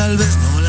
tal vez no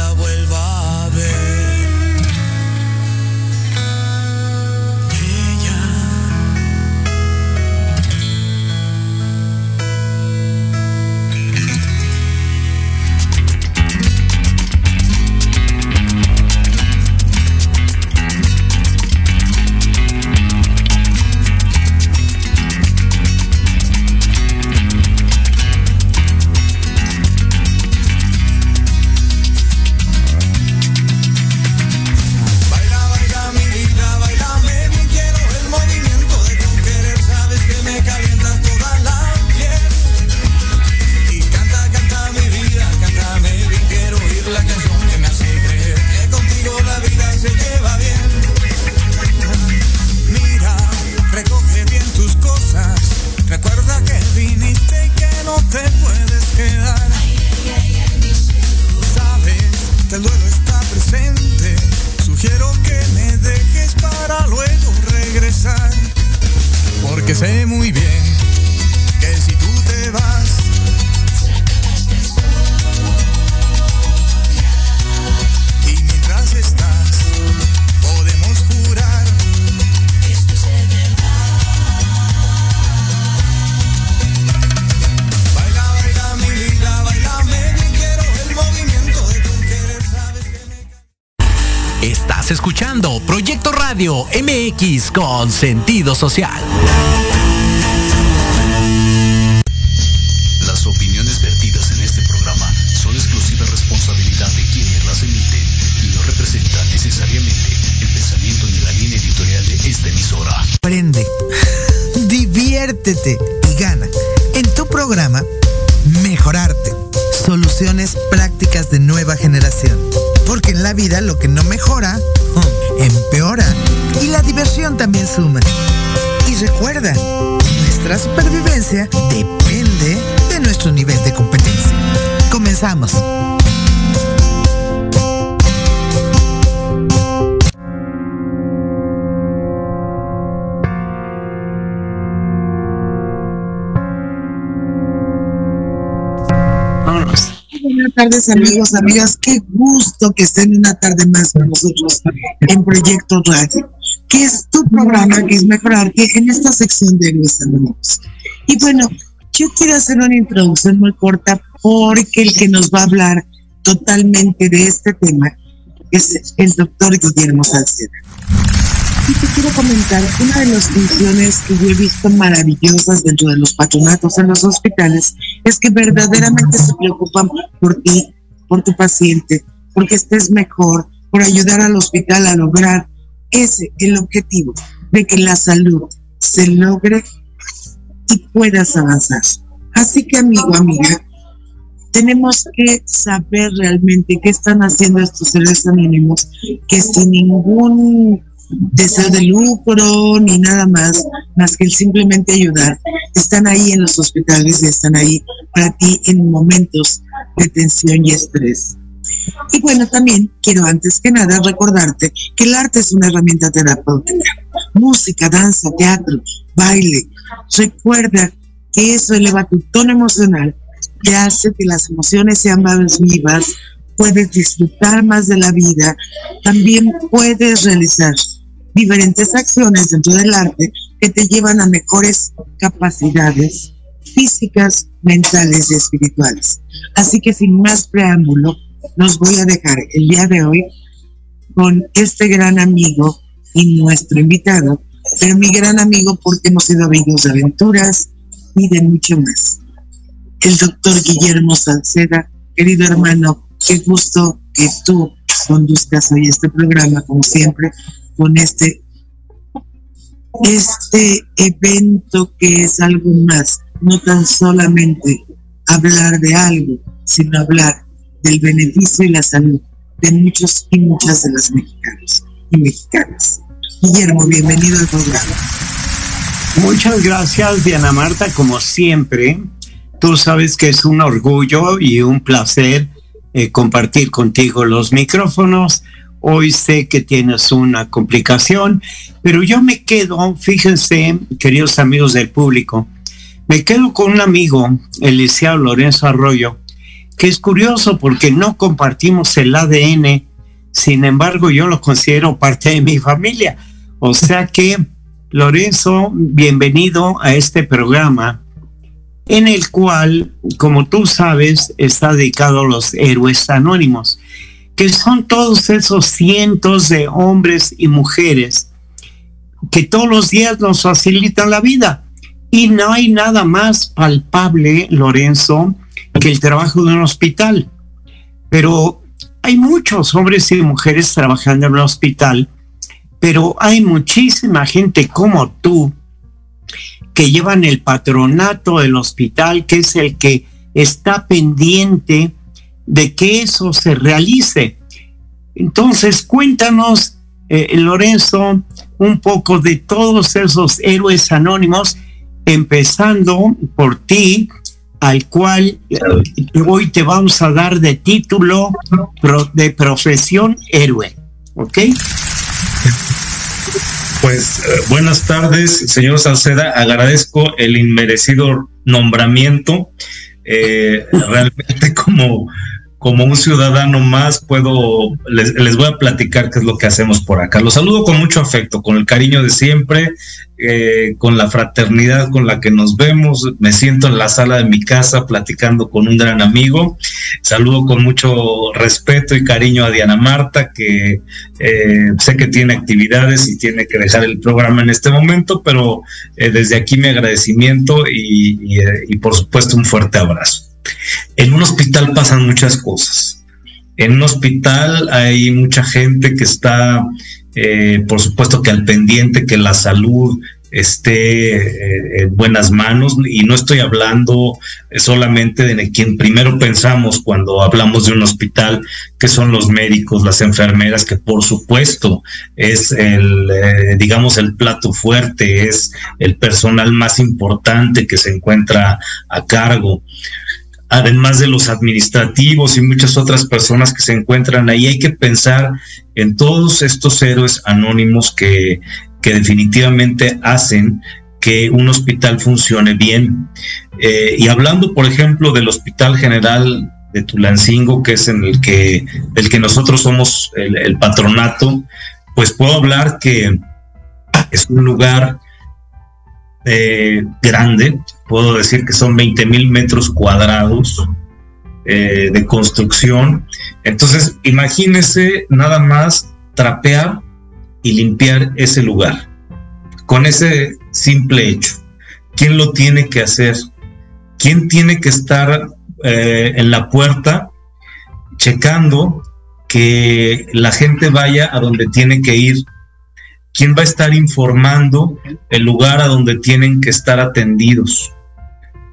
MX con sentido social. Las opiniones vertidas en este programa son exclusiva responsabilidad de quienes las emiten y no representan necesariamente el pensamiento ni la línea editorial de esta emisora. Aprende, diviértete y gana. En tu programa, mejorarte. Soluciones prácticas de nueva generación. Porque en la vida lo que no mejora, y la diversión también suma. Y recuerda, nuestra supervivencia depende de nuestro nivel de competencia. Comenzamos. Buenas tardes amigos, amigas, qué gusto que estén una tarde más con nosotros en Proyecto Radio que es tu programa, que es mejorarte en esta sección de Luis Anónimos. Y bueno, yo quiero hacer una introducción muy corta porque el que nos va a hablar totalmente de este tema es el doctor Guillermo Salceda. Y te quiero comentar una de las funciones que yo he visto maravillosas dentro de los patronatos en los hospitales es que verdaderamente se preocupan por ti, por tu paciente, porque estés mejor, por ayudar al hospital a lograr ese el objetivo de que la salud se logre y puedas avanzar. Así que amigo, amiga, tenemos que saber realmente qué están haciendo estos seres anónimos que sin ningún deseo de lucro ni nada más, más que el simplemente ayudar, están ahí en los hospitales y están ahí para ti en momentos de tensión y estrés. Y bueno, también quiero antes que nada recordarte que el arte es una herramienta terapéutica. Música, danza, teatro, baile. Recuerda que eso eleva tu tono emocional, te hace que las emociones sean más vivas, puedes disfrutar más de la vida, también puedes realizar diferentes acciones dentro del arte que te llevan a mejores capacidades físicas, mentales y espirituales. Así que sin más preámbulo, nos voy a dejar el día de hoy con este gran amigo y nuestro invitado, pero mi gran amigo porque hemos sido amigos de aventuras y de mucho más. El doctor Guillermo Salceda, querido hermano, qué gusto que tú conduzcas hoy este programa, como siempre, con este, este evento que es algo más, no tan solamente hablar de algo, sino hablar del beneficio y la salud de muchos y muchas de las mexicanos y mexicanas. Guillermo, bienvenido al programa. Muchas gracias, Diana Marta, como siempre. Tú sabes que es un orgullo y un placer eh, compartir contigo los micrófonos. Hoy sé que tienes una complicación, pero yo me quedo, fíjense, queridos amigos del público, me quedo con un amigo, el Lorenzo Arroyo, que es curioso porque no compartimos el ADN, sin embargo yo lo considero parte de mi familia. O sea que, Lorenzo, bienvenido a este programa en el cual, como tú sabes, está dedicado a los héroes anónimos, que son todos esos cientos de hombres y mujeres que todos los días nos facilitan la vida. Y no hay nada más palpable, Lorenzo, que el trabajo de un hospital. Pero hay muchos hombres y mujeres trabajando en un hospital, pero hay muchísima gente como tú que llevan el patronato del hospital, que es el que está pendiente de que eso se realice. Entonces, cuéntanos, eh, Lorenzo, un poco de todos esos héroes anónimos, empezando por ti, al cual eh, hoy te vamos a dar de título de profesión héroe. ¿Ok? Pues eh, buenas tardes, señor Salceda. Agradezco el inmerecido nombramiento. Eh, realmente como como un ciudadano más puedo, les, voy a platicar qué es lo que hacemos por acá. Los saludo con mucho afecto, con el cariño de siempre, eh, con la fraternidad con la que nos vemos. Me siento en la sala de mi casa platicando con un gran amigo. Saludo con mucho respeto y cariño a Diana Marta, que eh, sé que tiene actividades y tiene que dejar el programa en este momento, pero eh, desde aquí mi agradecimiento y por supuesto un fuerte abrazo. En un hospital pasan muchas cosas. En un hospital hay mucha gente que está, eh, por supuesto que al pendiente, que la salud esté eh, en buenas manos y no estoy hablando solamente de quien primero pensamos cuando hablamos de un hospital, que son los médicos, las enfermeras, que por supuesto es el, eh, digamos, el plato fuerte, es el personal más importante que se encuentra a cargo además de los administrativos y muchas otras personas que se encuentran ahí, hay que pensar en todos estos héroes anónimos que, definitivamente hacen que un hospital funcione bien. Eh, y hablando, por ejemplo, del Hospital General de Tulancingo, que es en el que, del que nosotros somos el patronato, pues puedo hablar que es un lugar grande, puedo decir que son 20 mil metros cuadrados eh, de construcción. Entonces, imagínese nada más trapear y limpiar ese lugar. Con ese simple hecho, ¿quién lo tiene que hacer? ¿Quién tiene que estar eh, en la puerta checando que la gente vaya a donde tiene que ir quién va a estar informando el lugar a donde tienen que estar atendidos,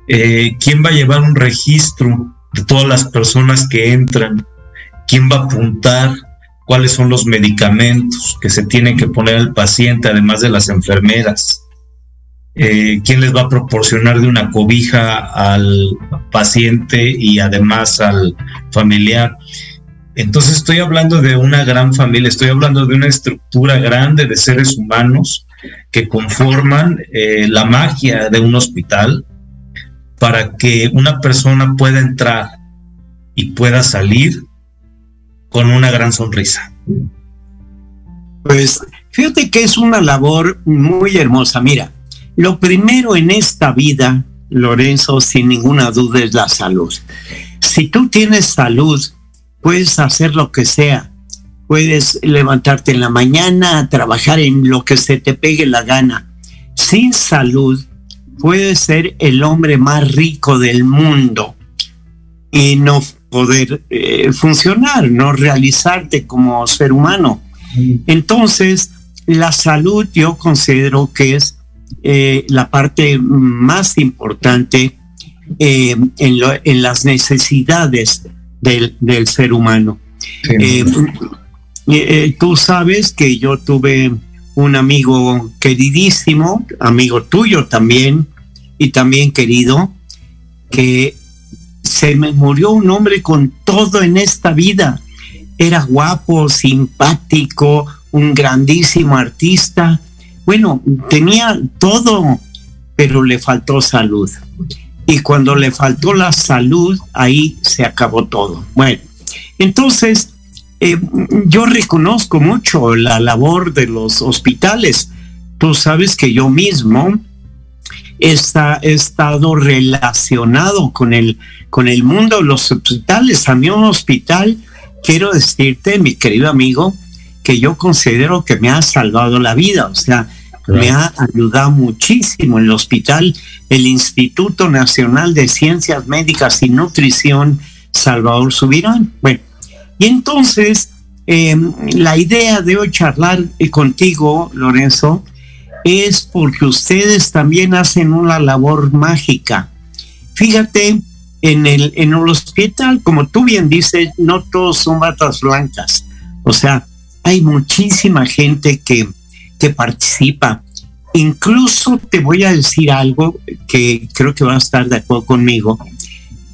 eh, quién va a llevar un registro de todas las personas que entran, quién va a apuntar cuáles son los medicamentos que se tienen que poner al paciente, además de las enfermeras. Eh, quién les va a proporcionar de una cobija al paciente y además al familiar. Entonces estoy hablando de una gran familia, estoy hablando de una estructura grande de seres humanos que conforman eh, la magia de un hospital para que una persona pueda entrar y pueda salir con una gran sonrisa. Pues fíjate que es una labor muy hermosa. Mira, lo primero en esta vida, Lorenzo, sin ninguna duda, es la salud. Si tú tienes salud, puedes hacer lo que sea. Puedes levantarte en la mañana, trabajar en lo que se te pegue la gana. Sin salud, puedes ser el hombre más rico del mundo y no poder eh, funcionar, no realizarte como ser humano. Entonces, la salud yo considero que es eh, la parte más importante eh, en las necesidades del, ser humano. Eh, eh, tú sabes que yo tuve un amigo queridísimo, amigo tuyo también, y también querido, que se me murió un hombre con todo en esta vida. Era guapo, simpático, un grandísimo artista. Bueno, tenía todo, pero le faltó salud. Y cuando le faltó la salud, ahí se acabó todo. Bueno, entonces eh, yo reconozco mucho la labor de los hospitales. Tú sabes que yo mismo he estado relacionado con el, con el mundo de los hospitales. A mí un hospital, quiero decirte, mi querido amigo, que yo considero que me ha salvado la vida. O sea, me ha ayudado muchísimo en el hospital, el Instituto Nacional de Ciencias Médicas y Nutrición Salvador Subirán. Bueno, y entonces em, la idea de hoy charlar eh, contigo, Lorenzo, es porque ustedes también hacen una labor mágica. Fíjate, en el, en el hospital, como tú bien dices, no todos son batas blancas. O sea, hay muchísima gente que que participa. Incluso te voy a decir algo que creo que va a estar de acuerdo conmigo,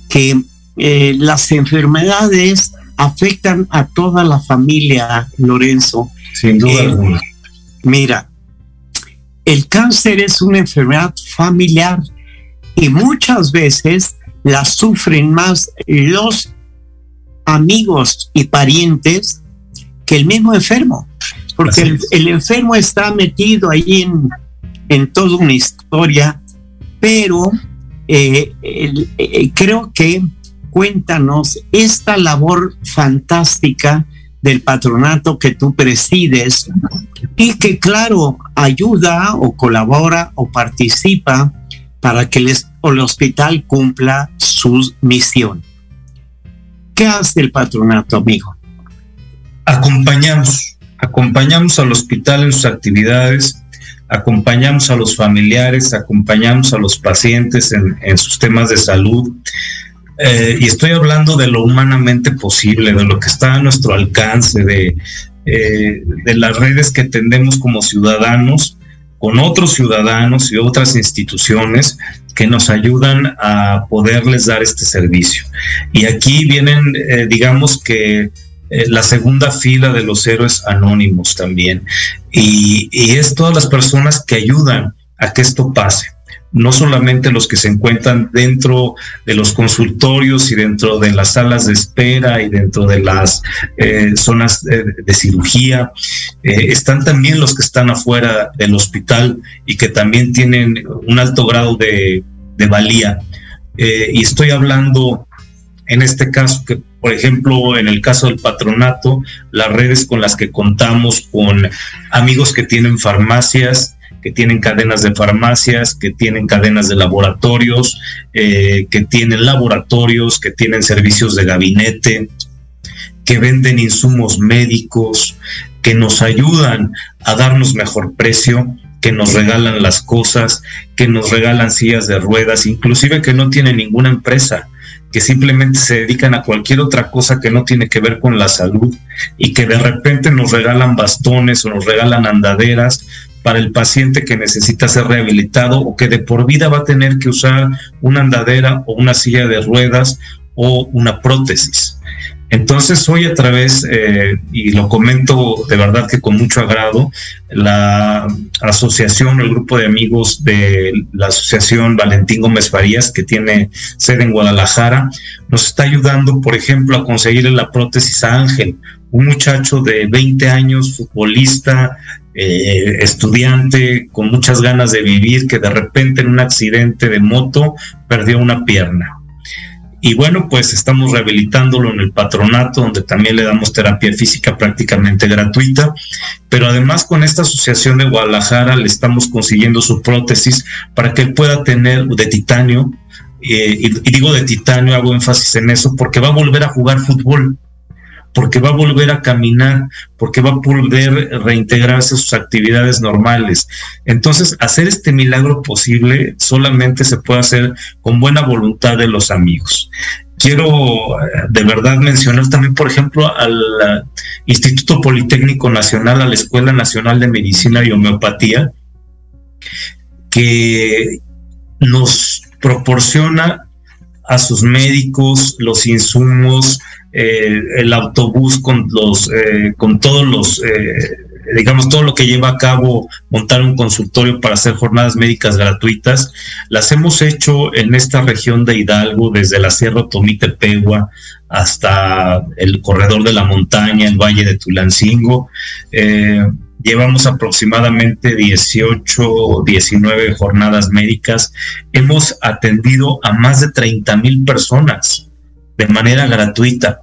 que eh, las enfermedades afectan a toda la familia, Lorenzo. Sin duda eh, Mira, el cáncer es una enfermedad familiar y muchas veces la sufren más los amigos y parientes que el mismo enfermo porque el, enfermo está metido ahí en, en toda una historia, pero eh, eh, creo que cuéntanos esta labor fantástica del patronato que tú presides y que claro ayuda o colabora o participa para que el, el hospital cumpla su misión. ¿Qué hace el patronato, amigo? Acompañamos acompañamos al hospital en sus actividades, acompañamos a los familiares, acompañamos a los pacientes en, sus temas de salud. Eh, y estoy hablando de lo humanamente posible, de lo que está a nuestro alcance, de, eh, de las redes que tendemos como ciudadanos con otros ciudadanos y otras instituciones que nos ayudan a poderles dar este servicio. Y aquí vienen, eh, digamos que eh, la segunda fila de los héroes anónimos también. Y, es todas las personas que ayudan a que esto pase no solamente los que se encuentran dentro de los consultorios y dentro de las salas de espera y dentro de las eh, zonas de, cirugía, eh, están también los que están afuera del hospital y que también tienen un alto grado de, valía. y estoy hablando en este caso que por ejemplo, en el caso del patronato, las redes con las que contamos con amigos que tienen farmacias, que tienen cadenas de farmacias, que tienen cadenas de laboratorios, eh, que tienen laboratorios, que tienen servicios de gabinete, que venden insumos médicos, que nos ayudan a darnos mejor precio, que nos regalan las cosas, que nos regalan sillas de ruedas, inclusive que no tienen ninguna empresa, que simplemente se dedican a cualquier otra cosa que no tiene que ver con la salud y que de repente nos regalan bastones o nos regalan andaderas para el paciente que necesita ser rehabilitado o que de por vida va a tener que usar una andadera o una silla de ruedas o una prótesis. Entonces hoy a través, eh, y lo comento de verdad que con mucho agrado, la asociación, el grupo de amigos de la asociación Valentín Gómez Farías, que tiene sede en Guadalajara, nos está ayudando, por ejemplo, a conseguirle la prótesis a Ángel, un muchacho de 20 años, futbolista, eh, estudiante, con muchas ganas de vivir, que de repente en un accidente de moto perdió una pierna y bueno, pues estamos rehabilitándolo en el patronato, donde también le damos terapia física prácticamente gratuita. Pero además con esta asociación de Guadalajara le estamos consiguiendo su prótesis para que él pueda tener de titanio. Eh, y digo de titanio, hago énfasis en eso, porque va a volver a jugar fútbol porque va a volver a caminar, porque va a poder reintegrarse a sus actividades normales. Entonces, hacer este milagro posible solamente se puede hacer con buena voluntad de los amigos. Quiero eh, de verdad mencionar también, por ejemplo, al Instituto Politécnico Nacional, a la Escuela Nacional de Medicina y Homeopatía, que nos proporciona a sus médicos los insumos, eh, el autobús con los, eh, con todos los, eh, digamos, todo lo que lleva a cabo montar un consultorio para hacer jornadas médicas gratuitas, las hemos hecho en esta región de Hidalgo, desde la Sierra Tomite-Pegua hasta el corredor de la montaña, el Valle de Tulancingo. Eh, llevamos aproximadamente 18 o 19 jornadas médicas. Hemos atendido a más de 30 mil personas de manera gratuita.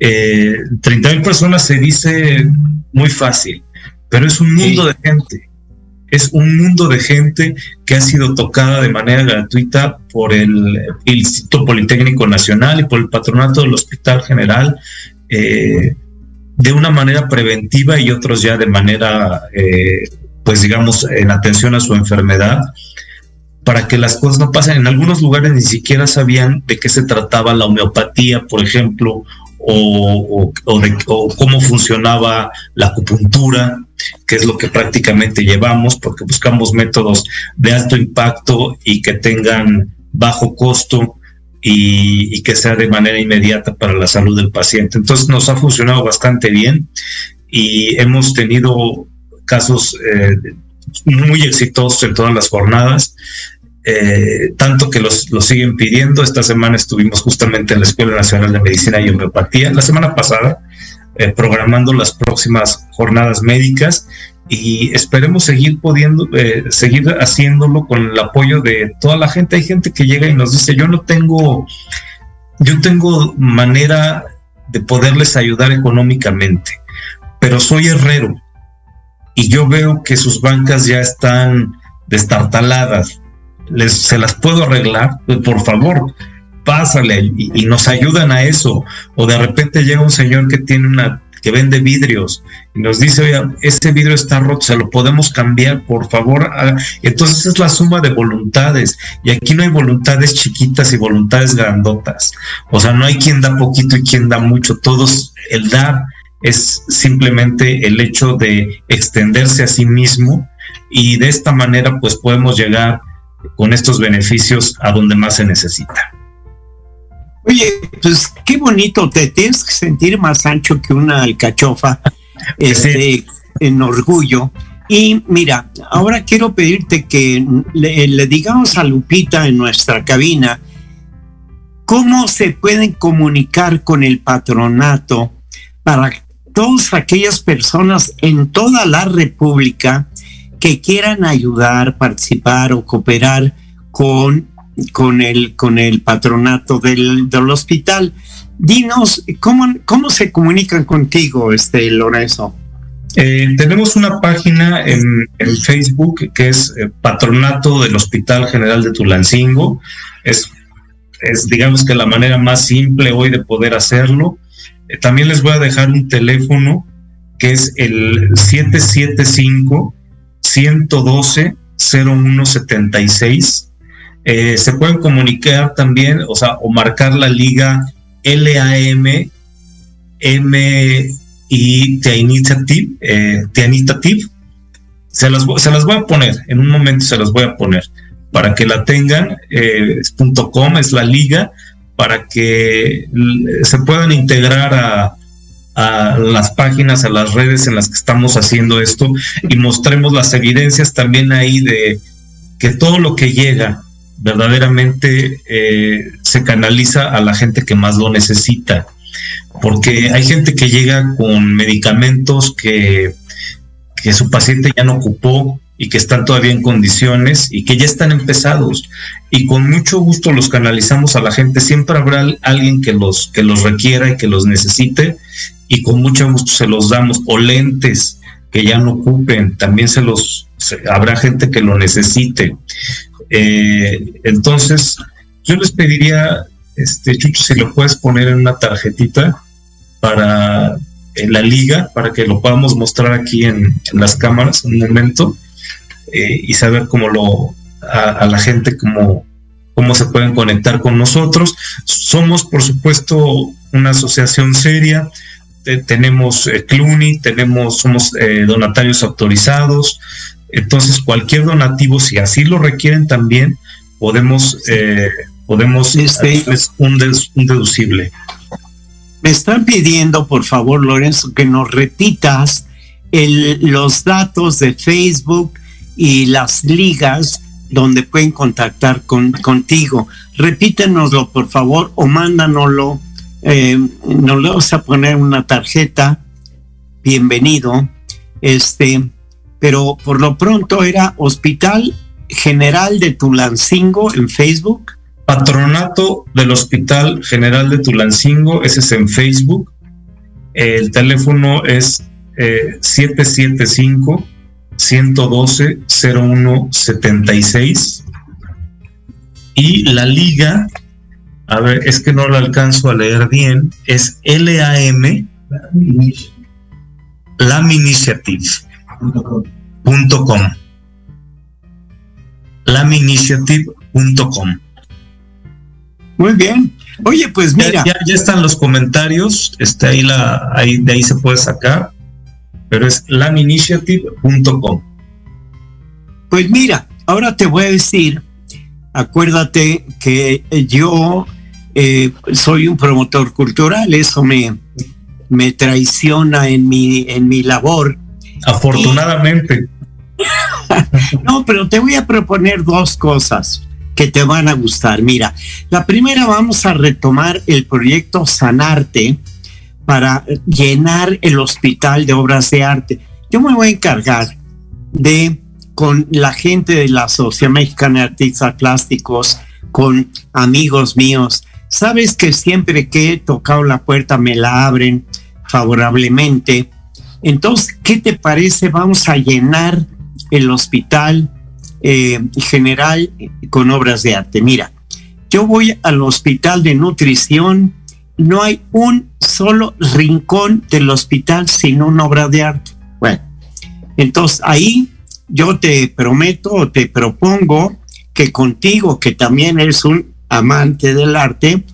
Eh, 30 mil personas se dice muy fácil, pero es un mundo de gente. Es un mundo de gente que ha sido tocada de manera gratuita por el, Instituto Politécnico Nacional y por el patronato del Hospital General. Eh, de una manera preventiva y otros ya de manera, eh, pues digamos, en atención a su enfermedad, para que las cosas no pasen. En algunos lugares ni siquiera sabían de qué se trataba la homeopatía, por ejemplo, o, de, cómo funcionaba la acupuntura, que es lo que prácticamente llevamos, porque buscamos métodos de alto impacto y que tengan bajo costo y, que sea de manera inmediata para la salud del paciente. Entonces nos ha funcionado bastante bien y hemos tenido casos eh, muy exitosos en todas las jornadas. Eh, tanto que los, siguen pidiendo. Esta semana estuvimos justamente en la Escuela Nacional de Medicina y Homeopatía, la semana pasada, eh, programando las próximas jornadas médicas y esperemos seguir pudiendo, eh, seguir haciéndolo con el apoyo de toda la gente. Hay gente que llega y nos dice, yo no tengo, yo tengo manera de poderles ayudar económicamente, pero soy herrero y yo veo que sus bancas ya están destartaladas. Les, se las puedo arreglar, pues, por favor, pásale y, y nos ayudan a eso. O de repente llega un señor que tiene una que vende vidrios y nos dice, oye, ese vidrio está roto, se lo podemos cambiar, por favor. Entonces es la suma de voluntades y aquí no hay voluntades chiquitas y voluntades grandotas. O sea, no hay quien da poquito y quien da mucho. Todos, el dar es simplemente el hecho de extenderse a sí mismo y de esta manera pues podemos llegar con estos beneficios a donde más se necesita. Oye, pues qué bonito, te tienes que sentir más ancho que una alcachofa, este, en orgullo. Y mira, ahora quiero pedirte que le, digamos a Lupita en nuestra cabina cómo se pueden comunicar con el patronato para todas aquellas personas en toda la República que quieran ayudar, participar o cooperar con con el, con el patronato del, hospital. Dinos, ¿cómo, ¿cómo se comunican contigo, este Lorenzo? Eh, tenemos una página en, Facebook que es eh, Patronato del Hospital General de Tulancingo. Es, es, digamos que la manera más simple hoy de poder hacerlo. Eh, también les voy a dejar un teléfono que es el 775 112 0176 eh, se pueden comunicar también, o sea, o marcar la liga LAM M y The Initiative, eh, Se las, se las voy a poner, en un momento se las voy a poner para que la tengan. Eh, .com es la liga para que se puedan integrar a, a las páginas, a las redes en las que estamos haciendo esto y mostremos las evidencias también ahí de que todo lo que llega verdaderamente eh, se canaliza a la gente que más lo necesita. Porque hay gente que llega con medicamentos que, que su paciente ya no ocupó y que están todavía en condiciones y que ya están empezados. Y con mucho gusto los canalizamos a la gente. Siempre habrá alguien que los, que los requiera y que los necesite y con mucho gusto se los damos. O lentes que ya no ocupen, también se los, habrá gente que lo necesite. Eh, entonces, yo les pediría, este, Chucho, si lo puedes poner en una tarjetita para en la liga, para que lo podamos mostrar aquí en, las cámaras un momento eh, y saber cómo lo, a, la gente cómo, cómo se pueden conectar con nosotros. Somos, por supuesto, una asociación seria. Tenemos eh, CLUNY, tenemos, somos donatarios autorizados, entonces, cualquier donativo, si así lo requieren también, podemos, eh, podemos este, un, un deducible. Me están pidiendo, por favor, Lorenzo, que nos repitas los datos de Facebook y las ligas donde pueden contactar con, contigo. Repítenoslo, por favor, o mándanoslo. Eh, nos lo vamos a poner una tarjeta. Bienvenido. Este, pero por lo pronto era Hospital General de Tulancingo en Facebook. Patronato del Hospital General de Tulancingo, ese es en Facebook. El teléfono es 775 112 0176 y la liga, a ver, es que no la alcanzo a leer bien, es LAM laminitiative.com laminitiative.com Muy bien. Oye, pues mira. Ya, ya, están los comentarios, está ahí la, ahí, de ahí se puede sacar pero es laminitiative.com. Pues mira, ahora te voy a decir, acuérdate que yo eh, soy un promotor cultural, eso me, me traiciona en mi, en mi labor. Afortunadamente. no, pero te voy a proponer dos cosas que te van a gustar. Mira, la primera vamos a retomar el proyecto Sanarte, para llenar el hospital de obras de arte. Yo me voy a encargar de, con la gente de la Sociedad Mexicana de Artistas Plásticos, con amigos míos, sabes que siempre que he tocado la puerta me la abren favorablemente. Entonces, ¿qué te parece? Vamos a llenar el hospital eh, general con obras de arte. Mira, yo voy al hospital de nutrición no hay un solo rincón del hospital sin una obra de arte. Bueno, entonces ahí yo te prometo o te propongo que contigo, que también eres un amante del arte,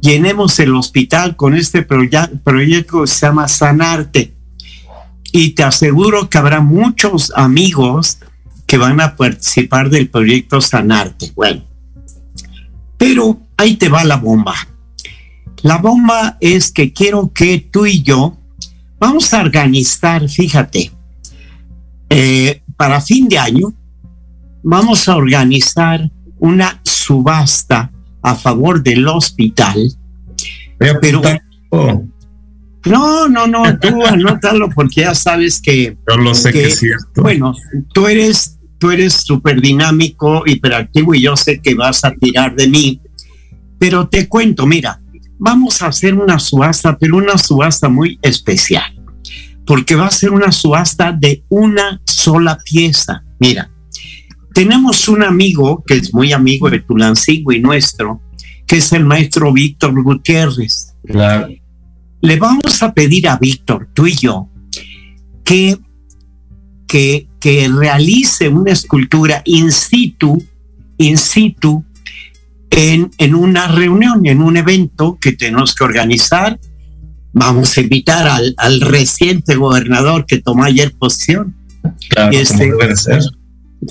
llenemos el hospital con este proyecto que se llama Sanarte. Y te aseguro que habrá muchos amigos que van a participar del proyecto Sanarte. Bueno, pero ahí te va la bomba. La bomba es que quiero que tú y yo vamos a organizar, fíjate, eh, para fin de año, vamos a organizar una subasta a favor del hospital. Pero, no, no, no, tú anótalo porque ya sabes que. Yo lo sé que, es cierto. Bueno, tú eres, tú eres súper dinámico, hiperactivo y yo sé que vas a tirar de mí. Pero te cuento, mira, vamos a hacer una subasta, pero una subasta muy especial, porque va a ser una subasta de una sola pieza. Mira, tenemos un amigo que es muy amigo de Tulancingo y nuestro, que es el maestro Víctor Gutiérrez. Claro. Le vamos a pedir a Víctor, tú y yo, que, que, que realice una escultura in situ, in situ, en, una reunión, en un evento que tenemos que organizar. Vamos a invitar al, reciente gobernador que tomó ayer posición. Claro, como este, debe ser.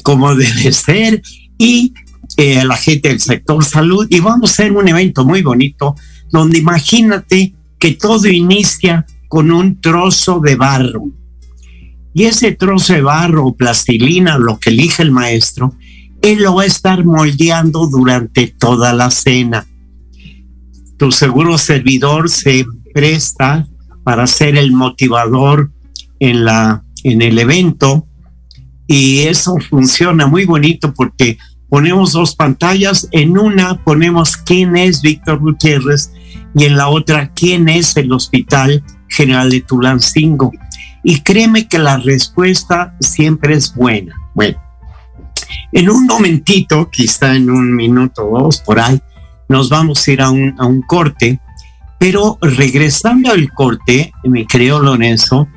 Como debe ser. Y eh, la gente del sector salud. Y vamos a hacer un evento muy bonito donde imagínate que todo inicia con un trozo de barro. Y ese trozo de barro plastilina, lo que elige el maestro, él lo va a estar moldeando durante toda la cena. Tu seguro servidor se presta para ser el motivador en, la, en el evento y eso funciona muy bonito porque ponemos dos pantallas, en una ponemos quién es Víctor Gutiérrez y en la otra quién es el Hospital General de Tulancingo. Y créeme que la respuesta siempre es buena. Bueno, en un momentito, quizá en un minuto o dos por ahí, nos vamos a ir a un, a un corte, pero regresando al corte, me creo Lorenzo,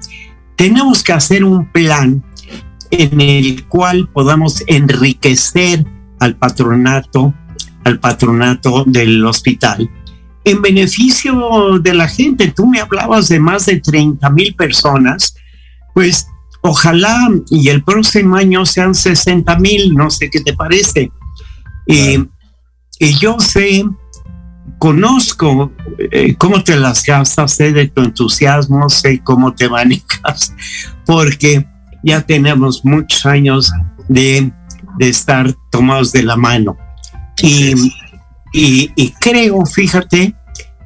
tenemos que hacer un plan en el cual podamos enriquecer al patronato, al patronato del hospital, en beneficio de la gente. Tú me hablabas de más de 30 mil personas, pues Ojalá y el próximo año sean 60 mil, no sé qué te parece. y yo sé, conozco eh, cómo te las gastas, sé de tu entusiasmo, sé cómo te manejas, porque ya tenemos muchos años de, estar tomados de la mano. Y, y, creo, fíjate,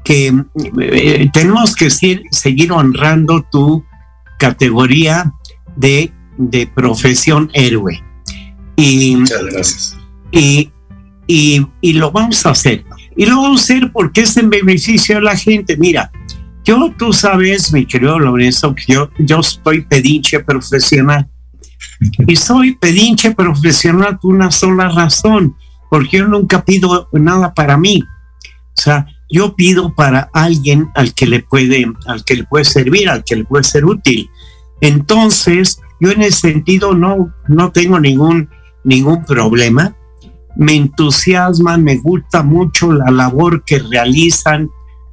que eh, tenemos que seguir honrando tu categoría de, de profesión héroe. Y, Muchas gracias. Y, y, y, lo vamos a hacer. Y lo vamos a hacer porque es en beneficio de la gente. Mira, yo, tú sabes, mi querido Lorenzo, que yo, yo soy pedinche profesional. Y soy pedinche profesional por una sola razón, porque yo nunca pido nada para mí. O sea, yo pido para alguien al que le puede, al que le puede servir, al que le puede ser útil. Entonces, yo en ese sentido no, no tengo ningún, ningún problema. Me entusiasma, me gusta mucho la labor que realizan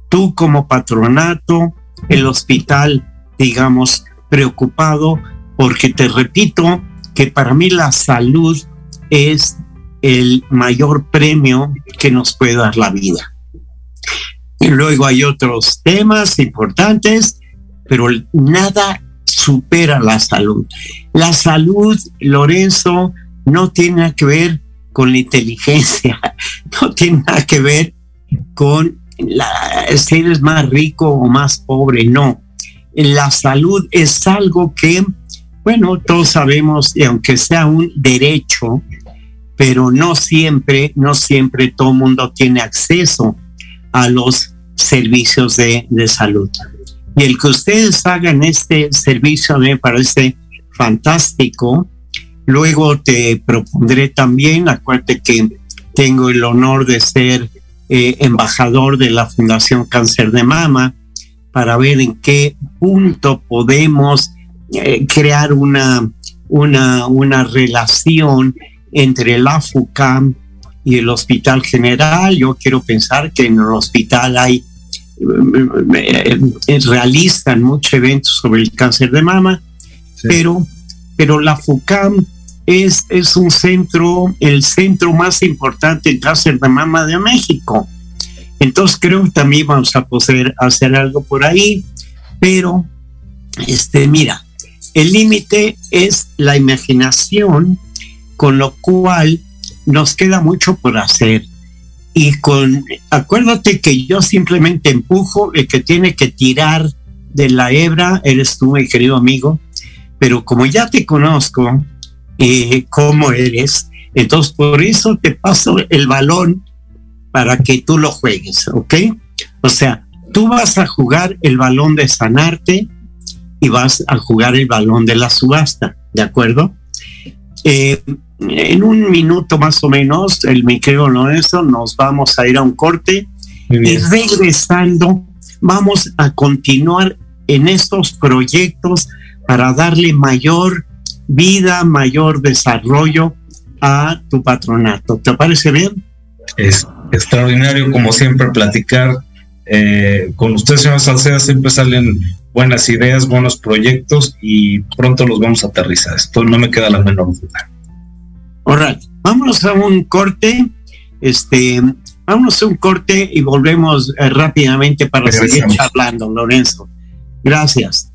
tú como patronato, el hospital, digamos, preocupado, porque te repito que para mí la salud es el mayor premio que nos puede dar la vida. Y luego hay otros temas importantes, pero nada supera la salud. La salud, Lorenzo, no tiene que ver con la inteligencia, no tiene nada que ver con si eres más rico o más pobre, no. La salud es algo que, bueno, todos sabemos, y aunque sea un derecho, pero no siempre, no siempre todo el mundo tiene acceso a los servicios de, de salud. Y el que ustedes hagan este servicio me parece fantástico. Luego te propondré también, acuérdate que tengo el honor de ser eh, embajador de la Fundación Cáncer de Mama, para ver en qué punto podemos eh, crear una, una, una relación entre la FUCAM y el Hospital General. Yo quiero pensar que en el hospital hay eh, realizan muchos eventos sobre el cáncer de mama, pero, pero la FUCAM es, es un centro, el centro más importante en cáncer de mama de México. Entonces creo que también vamos a poder hacer algo por ahí, pero este, mira, el límite es la imaginación, con lo cual nos queda mucho por hacer. Y con, acuérdate que yo simplemente empujo, el que tiene que tirar de la hebra eres tú, mi querido amigo, pero como ya te conozco, eh, cómo eres. Entonces, por eso te paso el balón para que tú lo juegues, ¿ok? O sea, tú vas a jugar el balón de sanarte y vas a jugar el balón de la subasta, ¿de acuerdo? Eh, en un minuto más o menos, el Miquel eso, nos vamos a ir a un corte y regresando vamos a continuar en estos proyectos para darle mayor vida, mayor desarrollo a tu patronato. ¿Te parece bien? Es extraordinario, como siempre, platicar eh, con usted, señor Salceda. Siempre salen buenas ideas, buenos proyectos y pronto los vamos a aterrizar. Esto no me queda la menor duda. Alright, vámonos a un corte. Este, vámonos a un corte y volvemos eh, rápidamente para seguir charlando, Lorenzo. Gracias.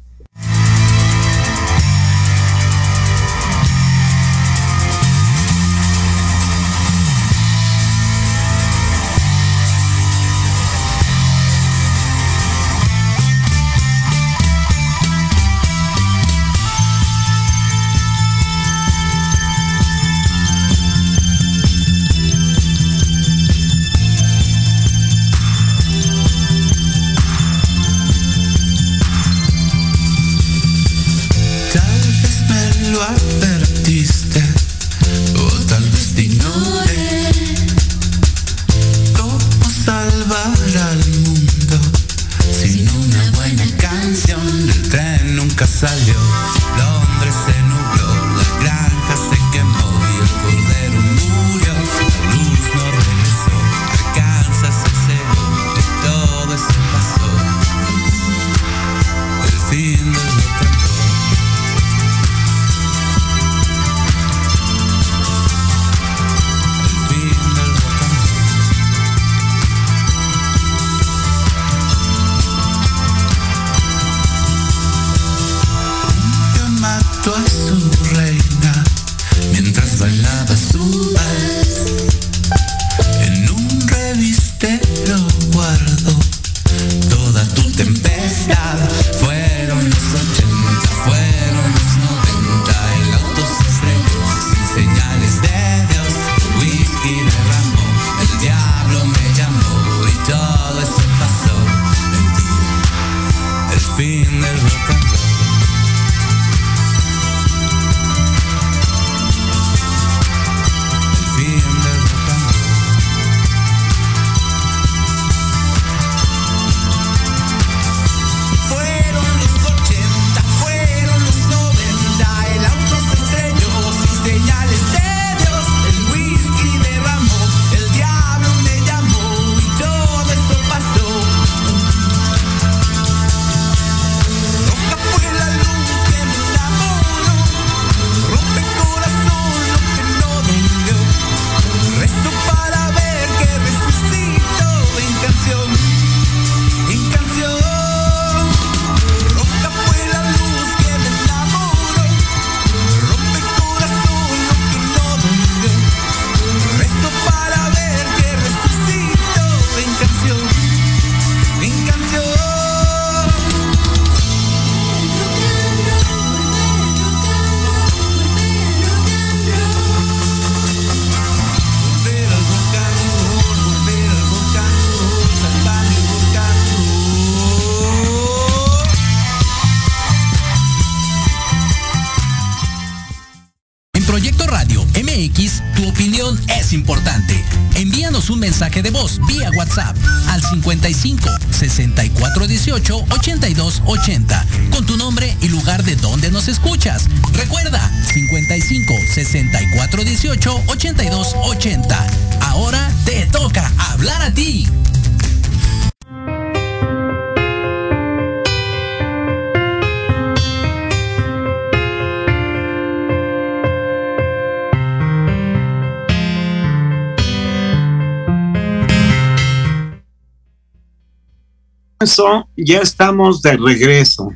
Ya estamos de regreso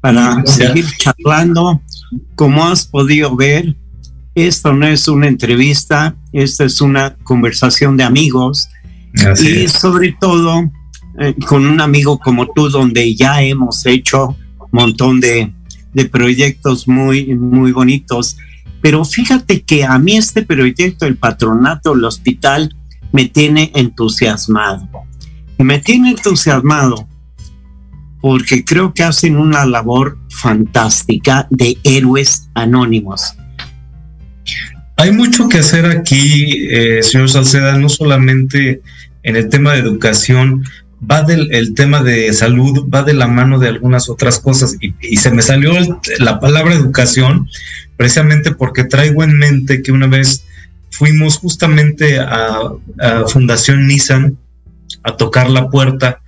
para seguir charlando. Como has podido ver, esto no es una entrevista, esta es una conversación de amigos y sobre todo eh, con un amigo como tú, donde ya hemos hecho un montón de, de proyectos muy, muy bonitos. Pero fíjate que a mí este proyecto, el patronato, el hospital, me tiene entusiasmado. Me tiene entusiasmado porque creo que hacen una labor fantástica de héroes anónimos. Hay mucho que hacer aquí, eh, señor Salceda, no solamente en el tema de educación, va del el tema de salud, va de la mano de algunas otras cosas. Y, se me salió la palabra educación precisamente porque traigo en mente que una vez fuimos justamente a, a Fundación Nissan a tocar la puerta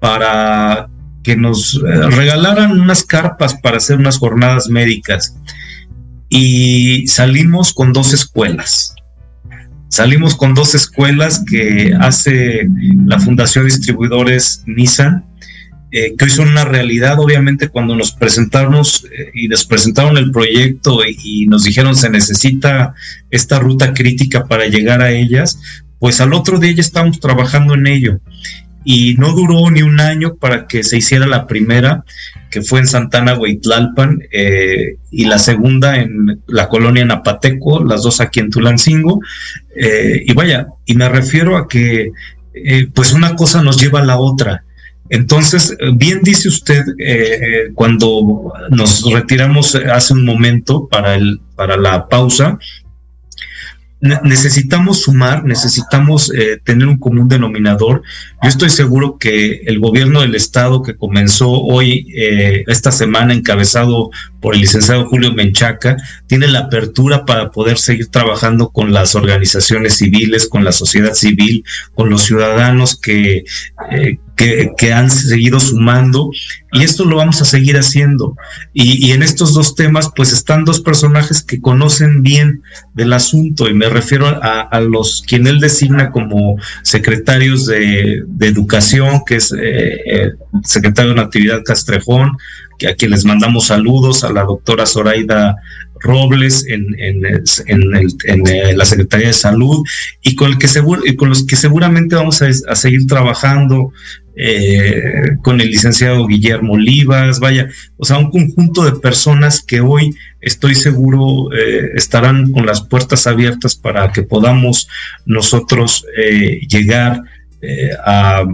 para que nos eh, regalaran unas carpas para hacer unas jornadas médicas y salimos con dos escuelas. Salimos con dos escuelas que hace la Fundación Distribuidores Nissan, eh, que hoy son una realidad, obviamente, cuando nos presentamos eh, y les presentaron el proyecto y, nos dijeron se necesita esta ruta crítica para llegar a ellas, pues al otro día ya estamos trabajando en ello y no duró ni un año para que se hiciera la primera, que fue en Santana, Huitlalpan, eh, y la segunda en la colonia Napateco, las dos aquí en Tulancingo. Eh, y vaya, y me refiero a que eh, pues una cosa nos lleva a la otra. Entonces, bien dice usted cuando nos retiramos hace un momento para, el, para la pausa, necesitamos sumar, necesitamos eh, tener un común denominador. Yo estoy seguro que el gobierno del estado que comenzó hoy, eh, esta semana, encabezado por el licenciado Julio Menchaca, tiene la apertura para poder seguir trabajando con las organizaciones civiles, con la sociedad civil, con los ciudadanos que, eh, que, han seguido sumando y esto lo vamos a seguir haciendo. Y, en estos dos temas, pues están dos personajes que conocen bien del asunto y me refiero a, los quien él designa como secretarios de, educación, que es eh, el secretario de Natividad Castrejón, a quien les mandamos saludos, a la doctora Zoraida Robles en, en, eh, la Secretaría de Salud y con, el que con los que seguramente vamos a, seguir trabajando eh, con el licenciado Guillermo Olivas, vaya, o sea, un conjunto de personas que hoy estoy seguro eh, estarán con las puertas abiertas para que podamos nosotros llegar a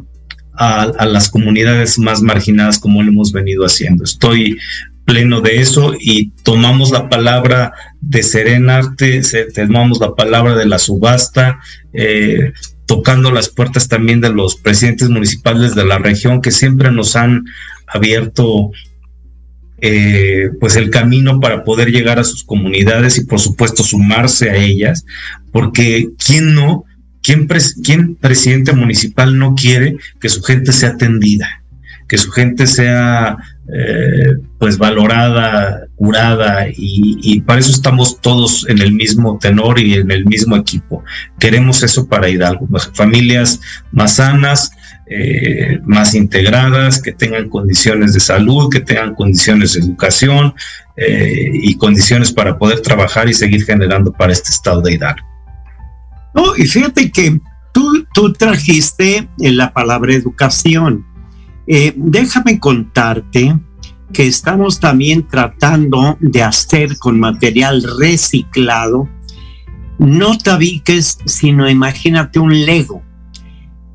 a, las comunidades más marginadas como lo hemos venido haciendo. Estoy pleno de eso y tomamos la palabra de Serenarte, tomamos la palabra de la subasta, eh, tocando las puertas también de los presidentes municipales de la región que siempre nos han abierto eh, pues el camino para poder llegar a sus comunidades y por supuesto sumarse a ellas, porque quién no ¿Quién, presidente municipal no quiere que su gente sea atendida? Que su gente sea eh, pues valorada, curada y, para eso estamos todos en el mismo tenor y en el mismo equipo. Queremos eso para Hidalgo, familias más sanas, eh, más integradas, que tengan condiciones de salud, que tengan condiciones de educación eh, y condiciones para poder trabajar y seguir generando para este estado de Hidalgo. No, y fíjate que tú, tú trajiste la palabra educación. Eh, déjame contarte que estamos también tratando de hacer con material reciclado, no tabiques, sino imagínate un Lego.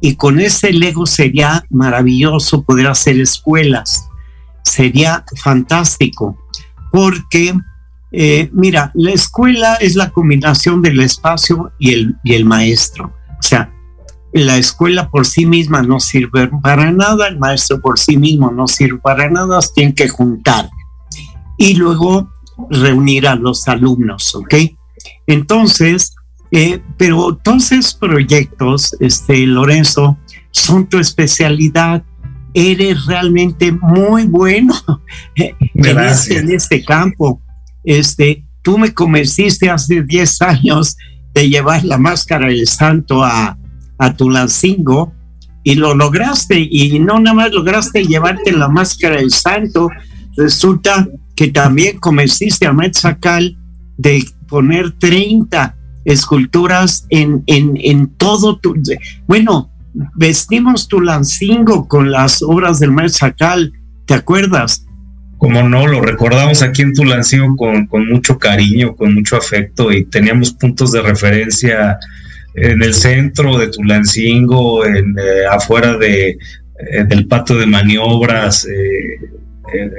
Y con ese Lego sería maravilloso poder hacer escuelas. Sería fantástico, porque eh, mira, la escuela es la combinación del espacio y el, y el maestro. O sea, la escuela por sí misma no sirve para nada, el maestro por sí mismo no sirve para nada, tienen que juntar y luego reunir a los alumnos, ¿ok? Entonces, eh, pero todos esos proyectos, este, Lorenzo, son tu especialidad. Eres realmente muy bueno en este, en este campo este, tú me convenciste hace 10 años de llevar la máscara del santo a, a Tulancingo y lo lograste y no nada más lograste llevarte la máscara del santo, resulta que también convenciste a Metzacal de poner 30 esculturas en, en, en todo tu... Bueno, vestimos Tulancingo con las obras del Metzacal, ¿te acuerdas? como no, lo recordamos aquí en Tulancingo con, con mucho cariño, con mucho afecto y teníamos puntos de referencia en el centro de Tulancingo, en, eh, afuera de, eh, del patio de maniobras, eh,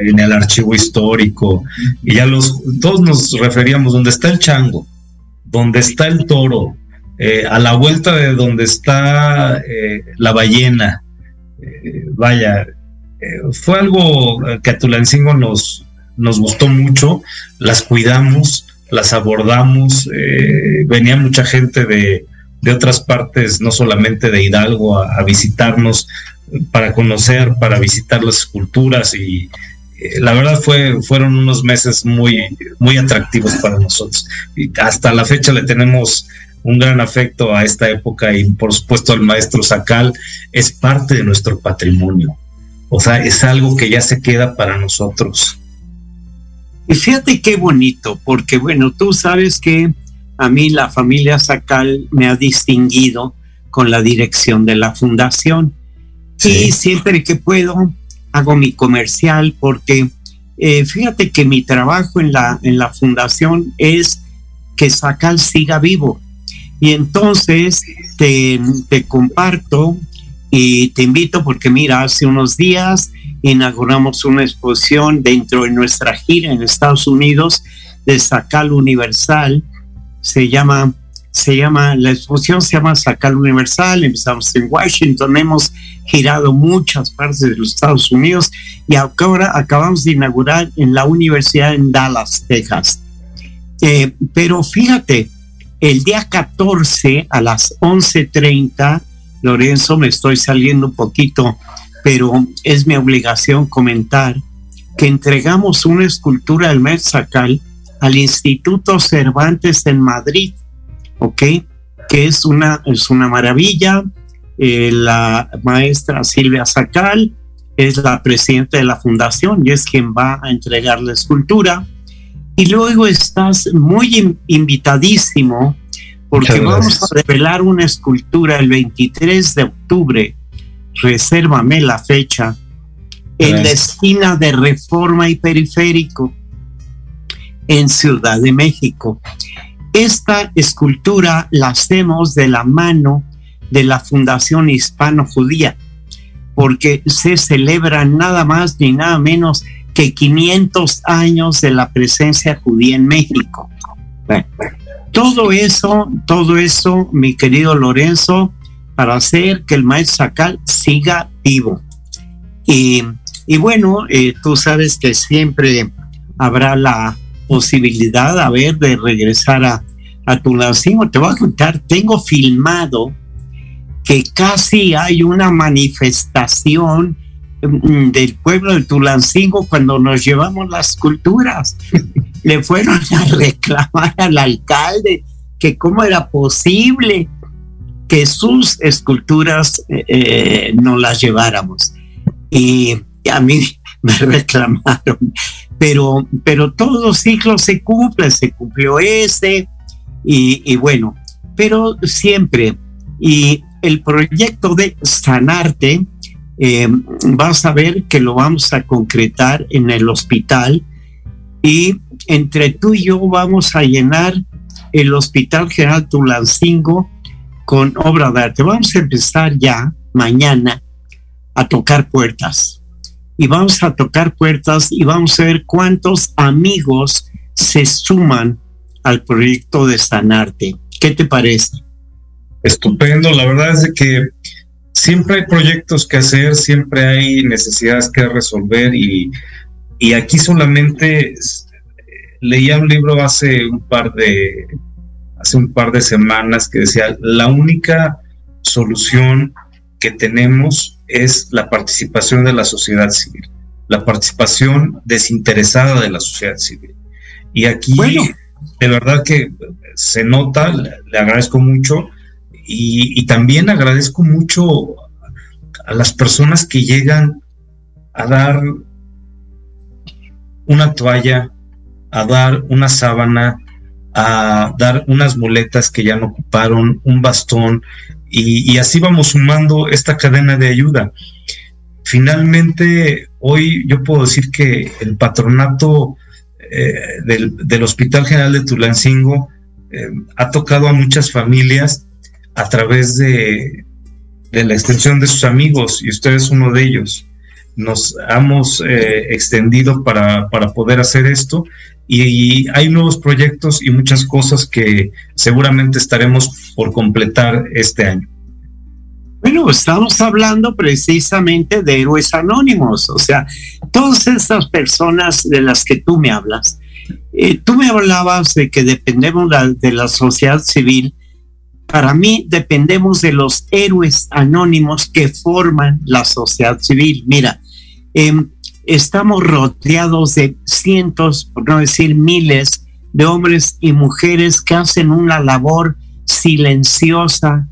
en el archivo histórico, y ya los, todos nos referíamos donde está el chango, donde está el toro, a la vuelta de donde está la ballena, vaya, fue algo que a Tulancingo nos, nos gustó mucho, las cuidamos, las abordamos, eh, venía mucha gente de, otras partes, no solamente de Hidalgo, a, visitarnos para conocer, para visitar las esculturas y eh, la verdad fue, fueron unos meses muy, muy atractivos para nosotros. Y hasta la fecha le tenemos un gran afecto a esta época y por supuesto el maestro Sacal es parte de nuestro patrimonio. O sea, es algo que ya se queda para nosotros. Y fíjate qué bonito, porque bueno, tú sabes que a mí la familia Sacal me ha distinguido con la dirección de la fundación. Y siempre que puedo hago mi comercial porque eh, fíjate que mi trabajo en la, en la fundación es que Sacal siga vivo. Y entonces te, te comparto y te invito porque mira, hace unos días inauguramos una exposición dentro de nuestra gira en Estados Unidos de Sacal Universal. Se llama, se llama, la exposición se llama Sacal Universal. Empezamos en Washington, hemos girado muchas partes de los Estados Unidos y ahora acabamos de inaugurar en la universidad en Dallas, Texas. Eh, pero fíjate, el día 14 a las 11:30 Lorenzo, me estoy saliendo un poquito, pero es mi obligación comentar que entregamos una escultura del Metzacal al Instituto Cervantes en Madrid, ¿ok? Que es una, es una maravilla. Eh, la maestra Silvia Sacal es la presidenta de la fundación y es quien va a entregar la escultura. Y luego estás muy invitadísimo porque vamos a revelar una escultura el 23 de octubre, resérvame la fecha, en la esquina de Reforma y Periférico, en Ciudad de México. Esta escultura la hacemos de la mano de la Fundación Hispano-Judía, porque se celebran nada más ni nada menos que 500 años de la presencia judía en México. todo eso, todo eso, mi querido Lorenzo, para hacer que el maestro Sacal siga vivo. Y, bueno, eh, tú sabes que siempre habrá la posibilidad, a ver, de regresar a, a tu nacimiento. Te voy a contar, tengo filmado que casi hay una manifestación mm, del pueblo de Tulancingo cuando nos llevamos las culturas. Le fueron a reclamar al alcalde que cómo era posible que sus esculturas eh, eh, no las lleváramos. Y a mí me reclamaron, pero, pero todos los ciclos se cumplen, se cumplió ese, y, y bueno, pero siempre, y el proyecto de Sanarte, eh, vas a ver que lo vamos a concretar en el hospital y entre tú y yo vamos a llenar el Hospital General Tulancingo con obra de arte. Vamos a empezar ya mañana a tocar puertas y vamos a tocar puertas y vamos a ver cuántos amigos se suman al proyecto de Sanarte. ¿Qué te parece? estupendo. La verdad es que siempre hay proyectos que hacer, siempre hay necesidades que resolver y, aquí solamente leía un libro hace un par de hace un par de semanas que decía la única solución que tenemos es la participación de la sociedad civil, la participación desinteresada de la sociedad civil. Y aquí, de verdad que se nota, le agradezco mucho, y, también agradezco mucho a las personas que llegan a dar una toalla, a dar una sábana, a dar unas muletas que ya no ocuparon, un bastón, y, así vamos sumando esta cadena de ayuda. Finalmente, hoy yo puedo decir que el patronato eh, del, Hospital General de Tulancingo eh, ha tocado a muchas familias a través de, la extensión de sus amigos y usted es uno de ellos. Nos hemos eh, extendido para, poder hacer esto y, hay nuevos proyectos y muchas cosas que seguramente estaremos por completar este año. Bueno, estamos hablando precisamente de héroes anónimos, o sea, todas estas personas de las que tú me hablas, eh, tú me hablabas de que dependemos de la sociedad civil para mí dependemos de los héroes anónimos que forman la sociedad civil. Mira, em, estamos rodeados de cientos, por no decir miles, de hombres y mujeres que hacen una labor silenciosa,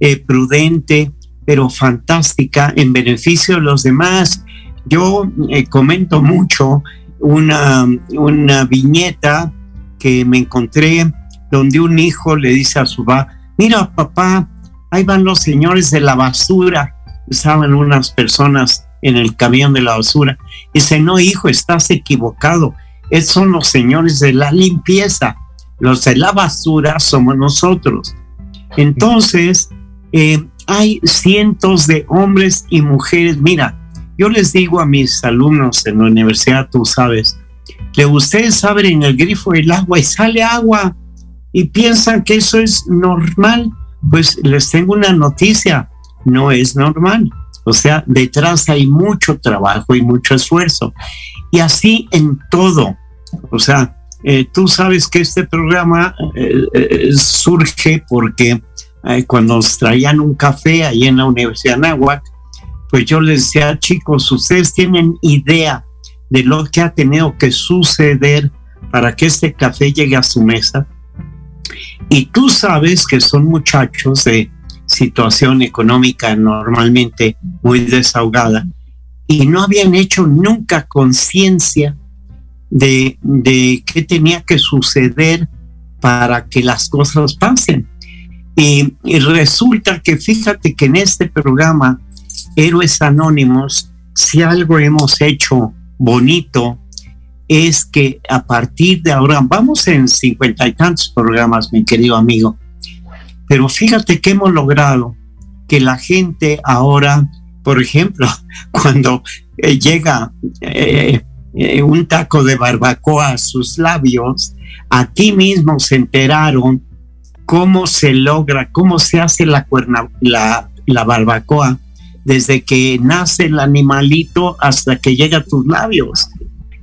eh, prudente, pero fantástica en beneficio de los demás. Yo eh, comento mucho una, una viñeta que me encontré donde un hijo le dice a su papá, mira papá, ahí van los señores de la basura, estaban unas personas en el camión de la basura. Dice, no hijo, estás equivocado, esos son los señores de la limpieza, los de la basura somos nosotros. Entonces, eh, hay cientos de hombres y mujeres, mira, yo les digo a mis alumnos en la universidad, tú sabes, que ustedes abren el grifo del agua y sale agua y piensan que eso es normal, pues les tengo una noticia, no es normal. O sea, detrás hay mucho trabajo y mucho esfuerzo. Y así en todo. O sea, eh, tú sabes que este programa eh, eh, surge porque cuando nos traían un café ahí en la Universidad de Nahuac, pues yo les decía, chicos, ustedes tienen idea de lo que ha tenido que suceder para que este café llegue a su mesa. Y tú sabes que son muchachos de situación económica normalmente muy desahogada. y no habían hecho nunca conciencia de, de qué tenía que suceder para que las cosas pasen. Y, y, resulta que fíjate que en este programa, Héroes Anónimos, si algo hemos hecho bonito, es que a partir de ahora, vamos en cincuenta y tantos programas, mi querido amigo, pero fíjate que hemos logrado que la gente ahora, por ejemplo, cuando eh, llega eh, eh, un taco de barbacoa a sus labios, aquí mismo se enteraron cómo se logra, cómo se hace la, cuerna, la, la barbacoa desde que nace el animalito hasta que llega a tus labios.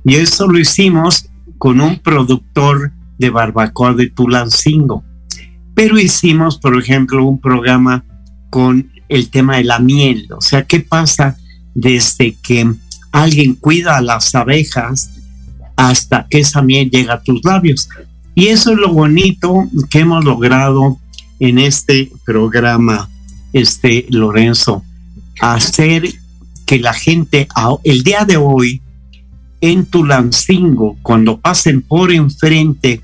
Y eso lo hicimos con un productor de barbacoa de Tulancingo. Pero hicimos, por ejemplo, un programa con el tema de la miel. O sea, ¿qué pasa desde que alguien cuida a las abejas hasta que esa miel llega a tus labios? Y eso es lo bonito que hemos logrado en este programa, este Lorenzo, hacer que la gente el día de hoy en Tulancingo, cuando pasen por enfrente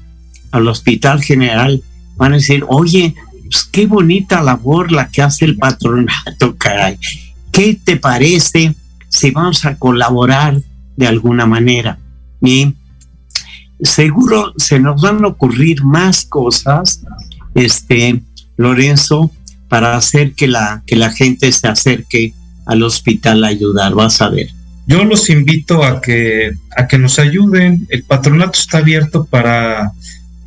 al Hospital General, van a decir, oye, pues, qué bonita labor la que hace el patronato, caray. ¿Qué te parece si vamos a colaborar de alguna manera? Y seguro se nos van a ocurrir más cosas, este, Lorenzo, para hacer que la, que la gente se acerque al hospital a ayudar, vas a ver. Yo los invito a que, a que nos ayuden. El patronato está abierto para,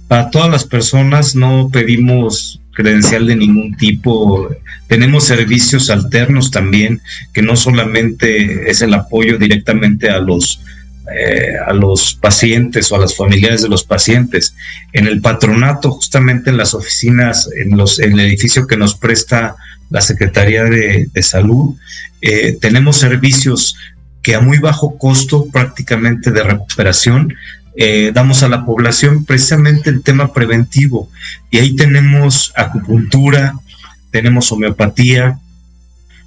para todas las personas, no pedimos credencial de ningún tipo. Tenemos servicios alternos también, que no solamente es el apoyo directamente a los eh, a los pacientes o a las familiares de los pacientes. En el patronato, justamente en las oficinas, en, los, el edificio que nos presta la Secretaría de, Salud, eh, tenemos servicios que a muy bajo costo prácticamente de recuperación eh, damos a la población precisamente el tema preventivo. Y ahí tenemos acupuntura, tenemos homeopatía,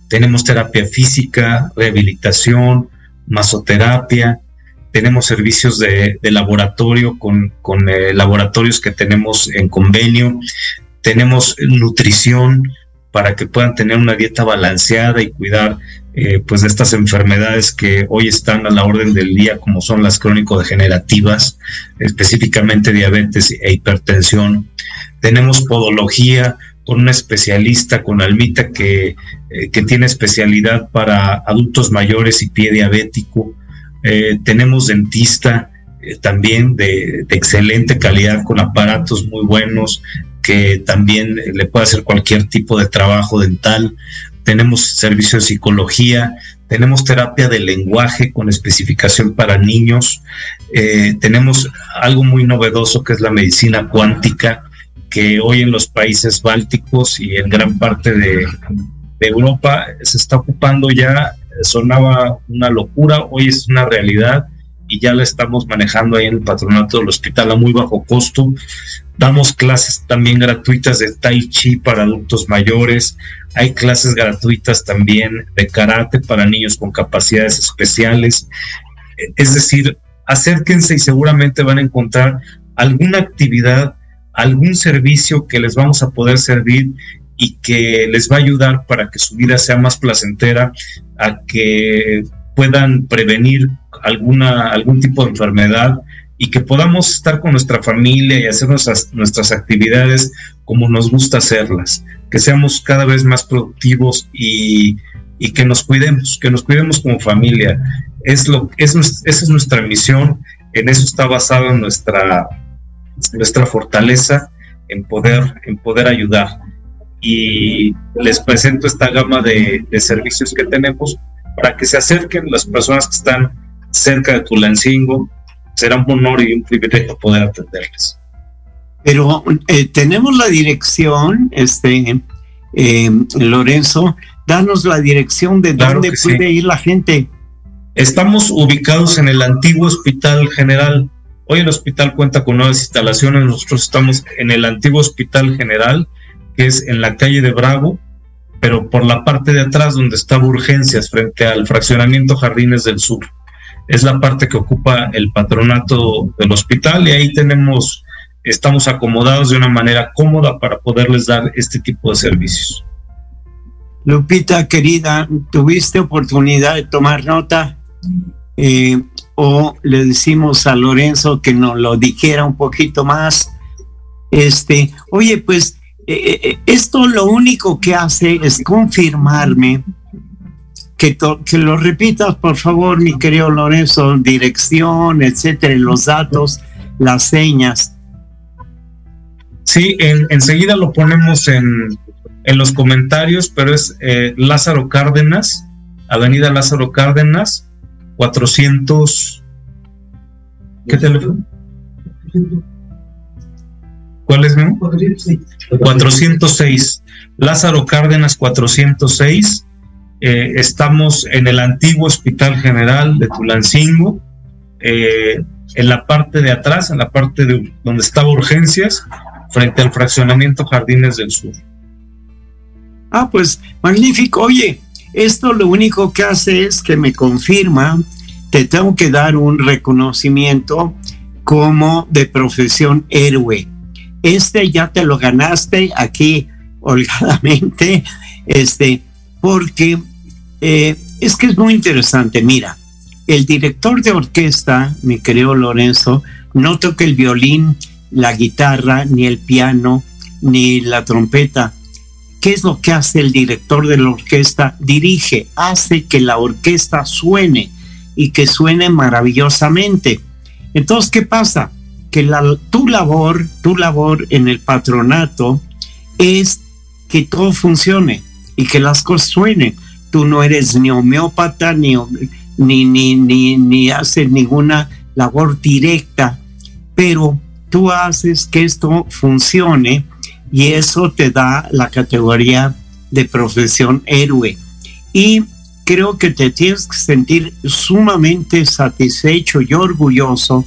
tenemos terapia física, rehabilitación, masoterapia, tenemos servicios de, laboratorio con, eh, laboratorios que tenemos en convenio, tenemos nutrición para que puedan tener una dieta balanceada y cuidar eh, pues de estas enfermedades que hoy están a la orden del día como son las crónico-degenerativas, específicamente diabetes e hipertensión. Tenemos podología con una especialista, con Almita, que, eh, que tiene especialidad para adultos mayores y pie diabético. Eh, tenemos dentista también de, excelente calidad con aparatos muy buenos que también le puede hacer cualquier tipo de trabajo dental. Tenemos servicio de psicología, tenemos terapia de lenguaje con especificación para niños, eh, tenemos algo muy novedoso que es la medicina cuántica, que hoy en los países bálticos y en gran parte de, de Europa se está ocupando ya. Sonaba una locura, hoy es una realidad y ya la estamos manejando ahí en el patronato del hospital a muy bajo costo. Damos clases también gratuitas de tai chi para adultos mayores. Hay clases gratuitas también de karate para niños con capacidades especiales. Es decir, acérquense y seguramente van a encontrar alguna actividad, algún servicio que les vamos a poder servir y que les va a ayudar para que su vida sea más placentera, a que puedan prevenir alguna, algún tipo de enfermedad y que podamos estar con nuestra familia y hacer nuestras, nuestras actividades como nos gusta hacerlas, que seamos cada vez más productivos y, y que nos cuidemos, que nos cuidemos como familia. Es lo, es, esa es nuestra misión, en eso está basada nuestra, nuestra fortaleza en poder, en poder ayudar. Y les presento esta gama de, servicios que tenemos para que se acerquen las personas que están cerca de Tulancingo. Será un honor y un privilegio poder atenderles. Pero eh, tenemos la dirección, este eh, Lorenzo, danos la dirección de dónde puede ir la gente. Estamos ubicados en el antiguo Hospital General. Hoy el hospital cuenta con nuevas instalaciones. Nosotros estamos en el antiguo Hospital General que es en la calle de Bravo, pero por la parte de atrás donde estaba urgencias frente al fraccionamiento Jardines del Sur. Es la parte que ocupa el patronato del hospital y ahí tenemos, estamos acomodados de una manera cómoda para poderles dar este tipo de servicios. Lupita, querida, ¿tuviste oportunidad de tomar nota? Eh, o le decimos a Lorenzo que nos lo dijera un poquito más. Este, oye, pues eh, eh, esto lo único que hace es confirmarme que, que lo repitas, por favor, mi querido Lorenzo, dirección, etcétera, los datos, las señas. Sí, enseguida lo ponemos en, en, los comentarios, pero es eh, Lázaro Cárdenas, Avenida Lázaro Cárdenas, 400. ¿Qué teléfono? ¿Cuál es, Memo? 406. Lázaro Cárdenas 406. Eh, estamos en el antiguo Hospital General de Tulancingo, eh, en la parte de atrás, en la parte de donde estaba urgencias, frente al fraccionamiento Jardines del Sur. Ah, pues magnífico. Oye, esto lo único que hace es que me confirma, te tengo que dar un reconocimiento como de profesión héroe este ya te lo ganaste aquí holgadamente, este, porque eh, es que es muy interesante. Mira, el director de orquesta, mi querido Lorenzo, no toca el violín, la guitarra, ni el piano, ni la trompeta. ¿Qué es lo que hace el director de la orquesta? Dirige, hace que la orquesta suene y que suene maravillosamente. Entonces, ¿qué pasa? Que tu labor, tu labor en el patronato es que todo funcione y que las cosas suenen. Tú no eres ni homeópata ni, ni, ni, ni, ni haces ninguna labor directa, pero tú haces que esto funcione y eso te da la categoría de profesión héroe. Y creo que te tienes que sentir sumamente satisfecho y orgulloso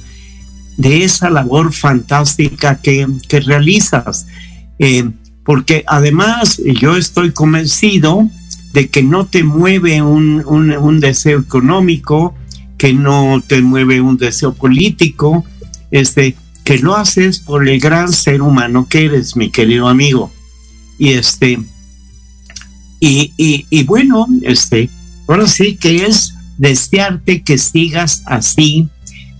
de esa labor fantástica que, realizas. Eh, porque además yo estoy convencido de que no te mueve un, deseo económico, que no te mueve un deseo político, este, que lo haces por el gran ser humano que eres, mi querido amigo. Y este, y, y, y bueno, este, ahora sí que es desearte que sigas así,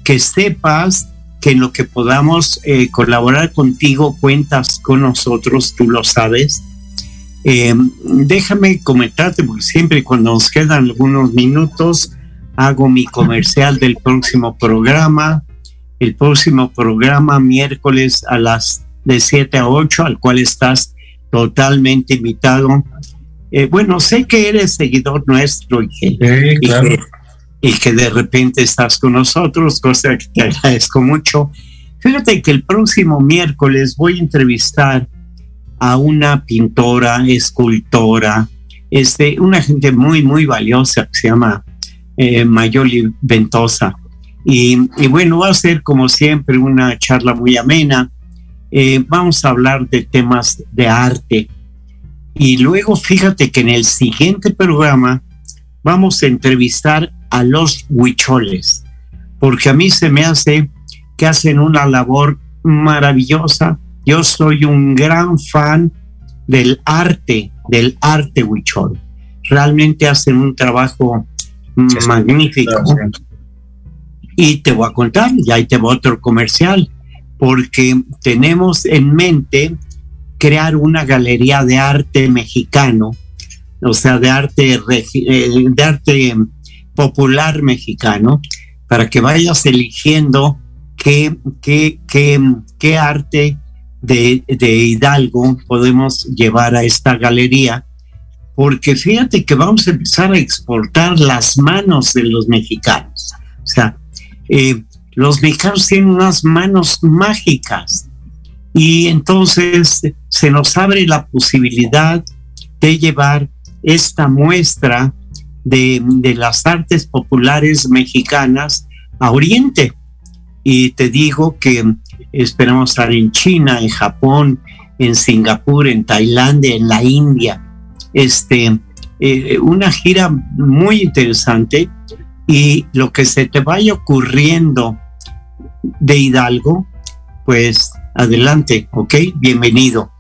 que sepas que en lo que podamos eh, colaborar contigo cuentas con nosotros, tú lo sabes. Eh, déjame comentarte, porque siempre cuando nos quedan algunos minutos, hago mi comercial del próximo programa. El próximo programa, miércoles a las de 7 a 8, al cual estás totalmente invitado. Eh, bueno, sé que eres seguidor nuestro y que, y que de repente estás con nosotros, cosa que te agradezco mucho. Fíjate que el próximo miércoles voy a entrevistar a una pintora, escultora, este, una gente muy, muy valiosa que se llama eh, Mayoli Ventosa. Y, bueno, va a ser como siempre una charla muy amena. Eh, vamos a hablar de temas de arte. Y luego fíjate que en el siguiente programa vamos a entrevistar a los huicholes, porque a mí se me hace que hacen una labor maravillosa. Yo soy un gran fan del arte, del arte huichol. Realmente hacen un trabajo magnífico. Y te voy a contar, y ahí te voy a otro comercial, porque tenemos en mente crear una galería de arte mexicano, o sea, de arte, eh, de arte popular mexicano para que vayas eligiendo qué, qué, qué, qué arte de, de, Hidalgo podemos llevar a esta galería, porque fíjate que vamos a empezar a exportar las manos de los mexicanos. O sea, eh, los mexicanos tienen unas manos mágicas y entonces se nos abre la posibilidad de llevar esta muestra de, las artes populares mexicanas a Oriente. Y te digo que esperamos estar en China, en Japón, en Singapur, en Tailandia, en la India. este, eh, una gira muy interesante y lo que se te vaya ocurriendo de Hidalgo, pues adelante, ¿ok? Bienvenido.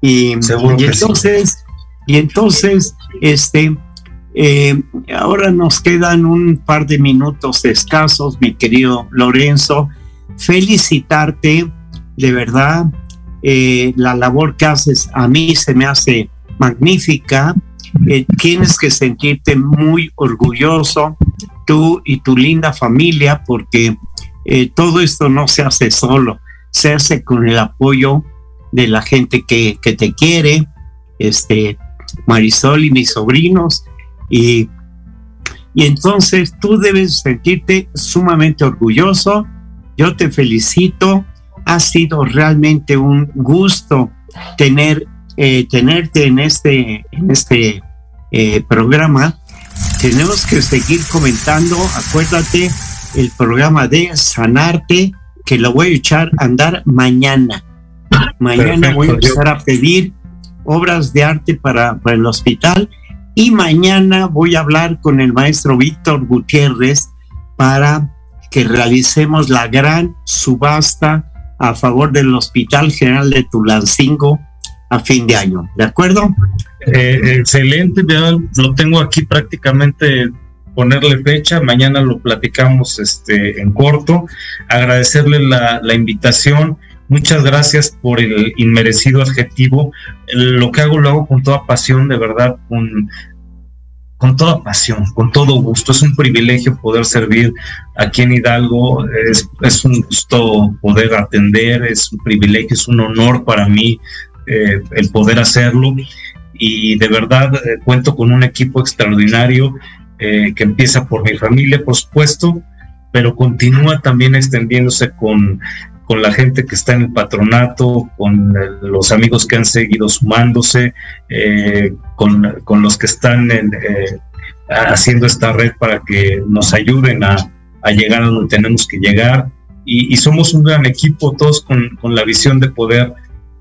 Y, entonces, y entonces, este, eh, ahora nos quedan un par de minutos escasos, mi querido Lorenzo. Felicitarte, de verdad, eh, la labor que haces a mí se me hace magnífica. Eh, tienes que sentirte muy orgulloso, tú y tu linda familia, porque todo esto no se hace solo, se hace con el apoyo de la gente que, que te quiere, este, Marisol y mis sobrinos, y, y entonces tú debes sentirte sumamente orgulloso. Yo te felicito. Ha sido realmente un gusto tener, eh, tenerte en este, en este eh, programa. Tenemos que seguir comentando. Acuérdate el programa de Sanarte, que lo voy a echar a andar mañana. Mañana voy a empezar a pedir obras de arte para, para el hospital y mañana voy a hablar con el maestro Víctor Gutiérrez para que realicemos la gran subasta a favor del Hospital General de Tulancingo a fin de año. ¿De acuerdo? Eh, excelente, ya lo tengo aquí prácticamente ponerle fecha, mañana lo platicamos este, en corto, agradecerle la, la invitación, muchas gracias por el inmerecido adjetivo, lo que hago lo hago con toda pasión, de verdad, con, con toda pasión, con todo gusto. Es un privilegio poder servir aquí en Hidalgo, es, un gusto poder atender, es un privilegio, es un honor para mí eh, el poder hacerlo. Y de verdad eh, cuento con un equipo extraordinario eh, que empieza por mi familia, por supuesto, pero continúa también extendiéndose con con la gente que está en el patronato, con los amigos que han seguido sumándose, eh, con, los que están eh, haciendo esta red para que nos ayuden a, llegar a donde tenemos que llegar. Y, somos un gran equipo, todos con, la visión de poder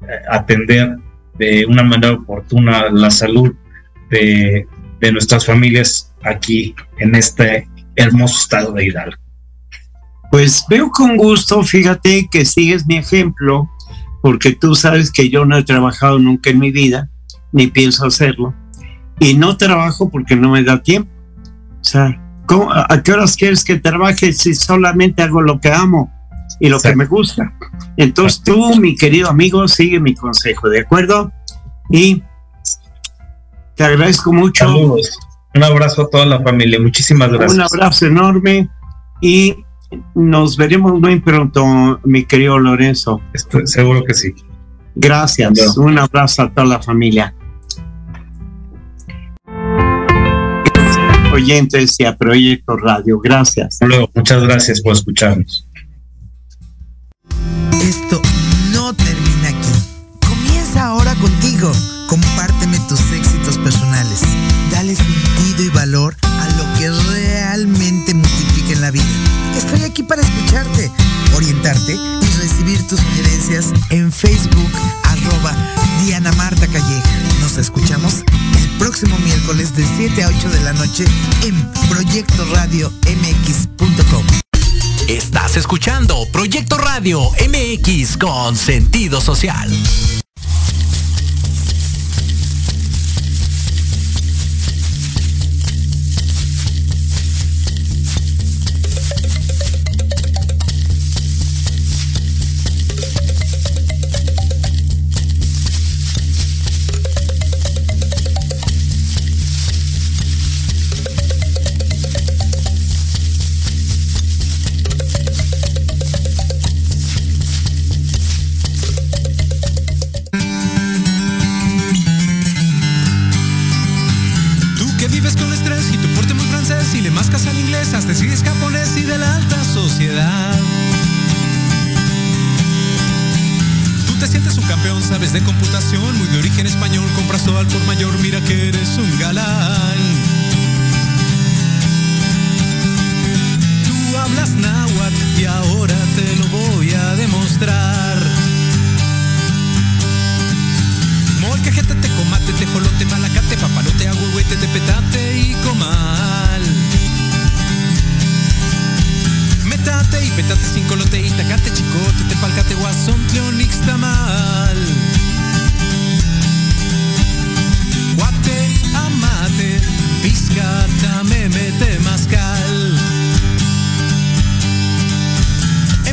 eh, atender de una manera oportuna la salud de, de nuestras familias aquí en este hermoso estado de Hidalgo. Pues veo con gusto, fíjate que sigues mi ejemplo, porque tú sabes que yo no he trabajado nunca en mi vida, ni pienso hacerlo, y no trabajo porque no me da tiempo. O sea, ¿a qué horas quieres que trabaje si solamente hago lo que amo y lo que me gusta? Entonces tú, mi querido amigo, sigue mi consejo, ¿de acuerdo? Y te agradezco mucho. Un abrazo a toda la familia, muchísimas gracias. Un abrazo enorme y nos veremos muy pronto, mi querido Lorenzo. seguro que sí. Gracias. Un abrazo a toda la familia. Oyentes y a Proyecto Radio. Gracias. Luego, muchas gracias por escucharnos. Esto no termina aquí. Comienza ahora contigo. Compárteme tus éxitos personales. Dale sentido y valor a y recibir tus sugerencias en Facebook, arroba Diana Marta Calleja. Nos escuchamos el próximo miércoles de 7 a 8 de la noche en Proyecto Radio MX.com. Estás escuchando Proyecto Radio MX con sentido social.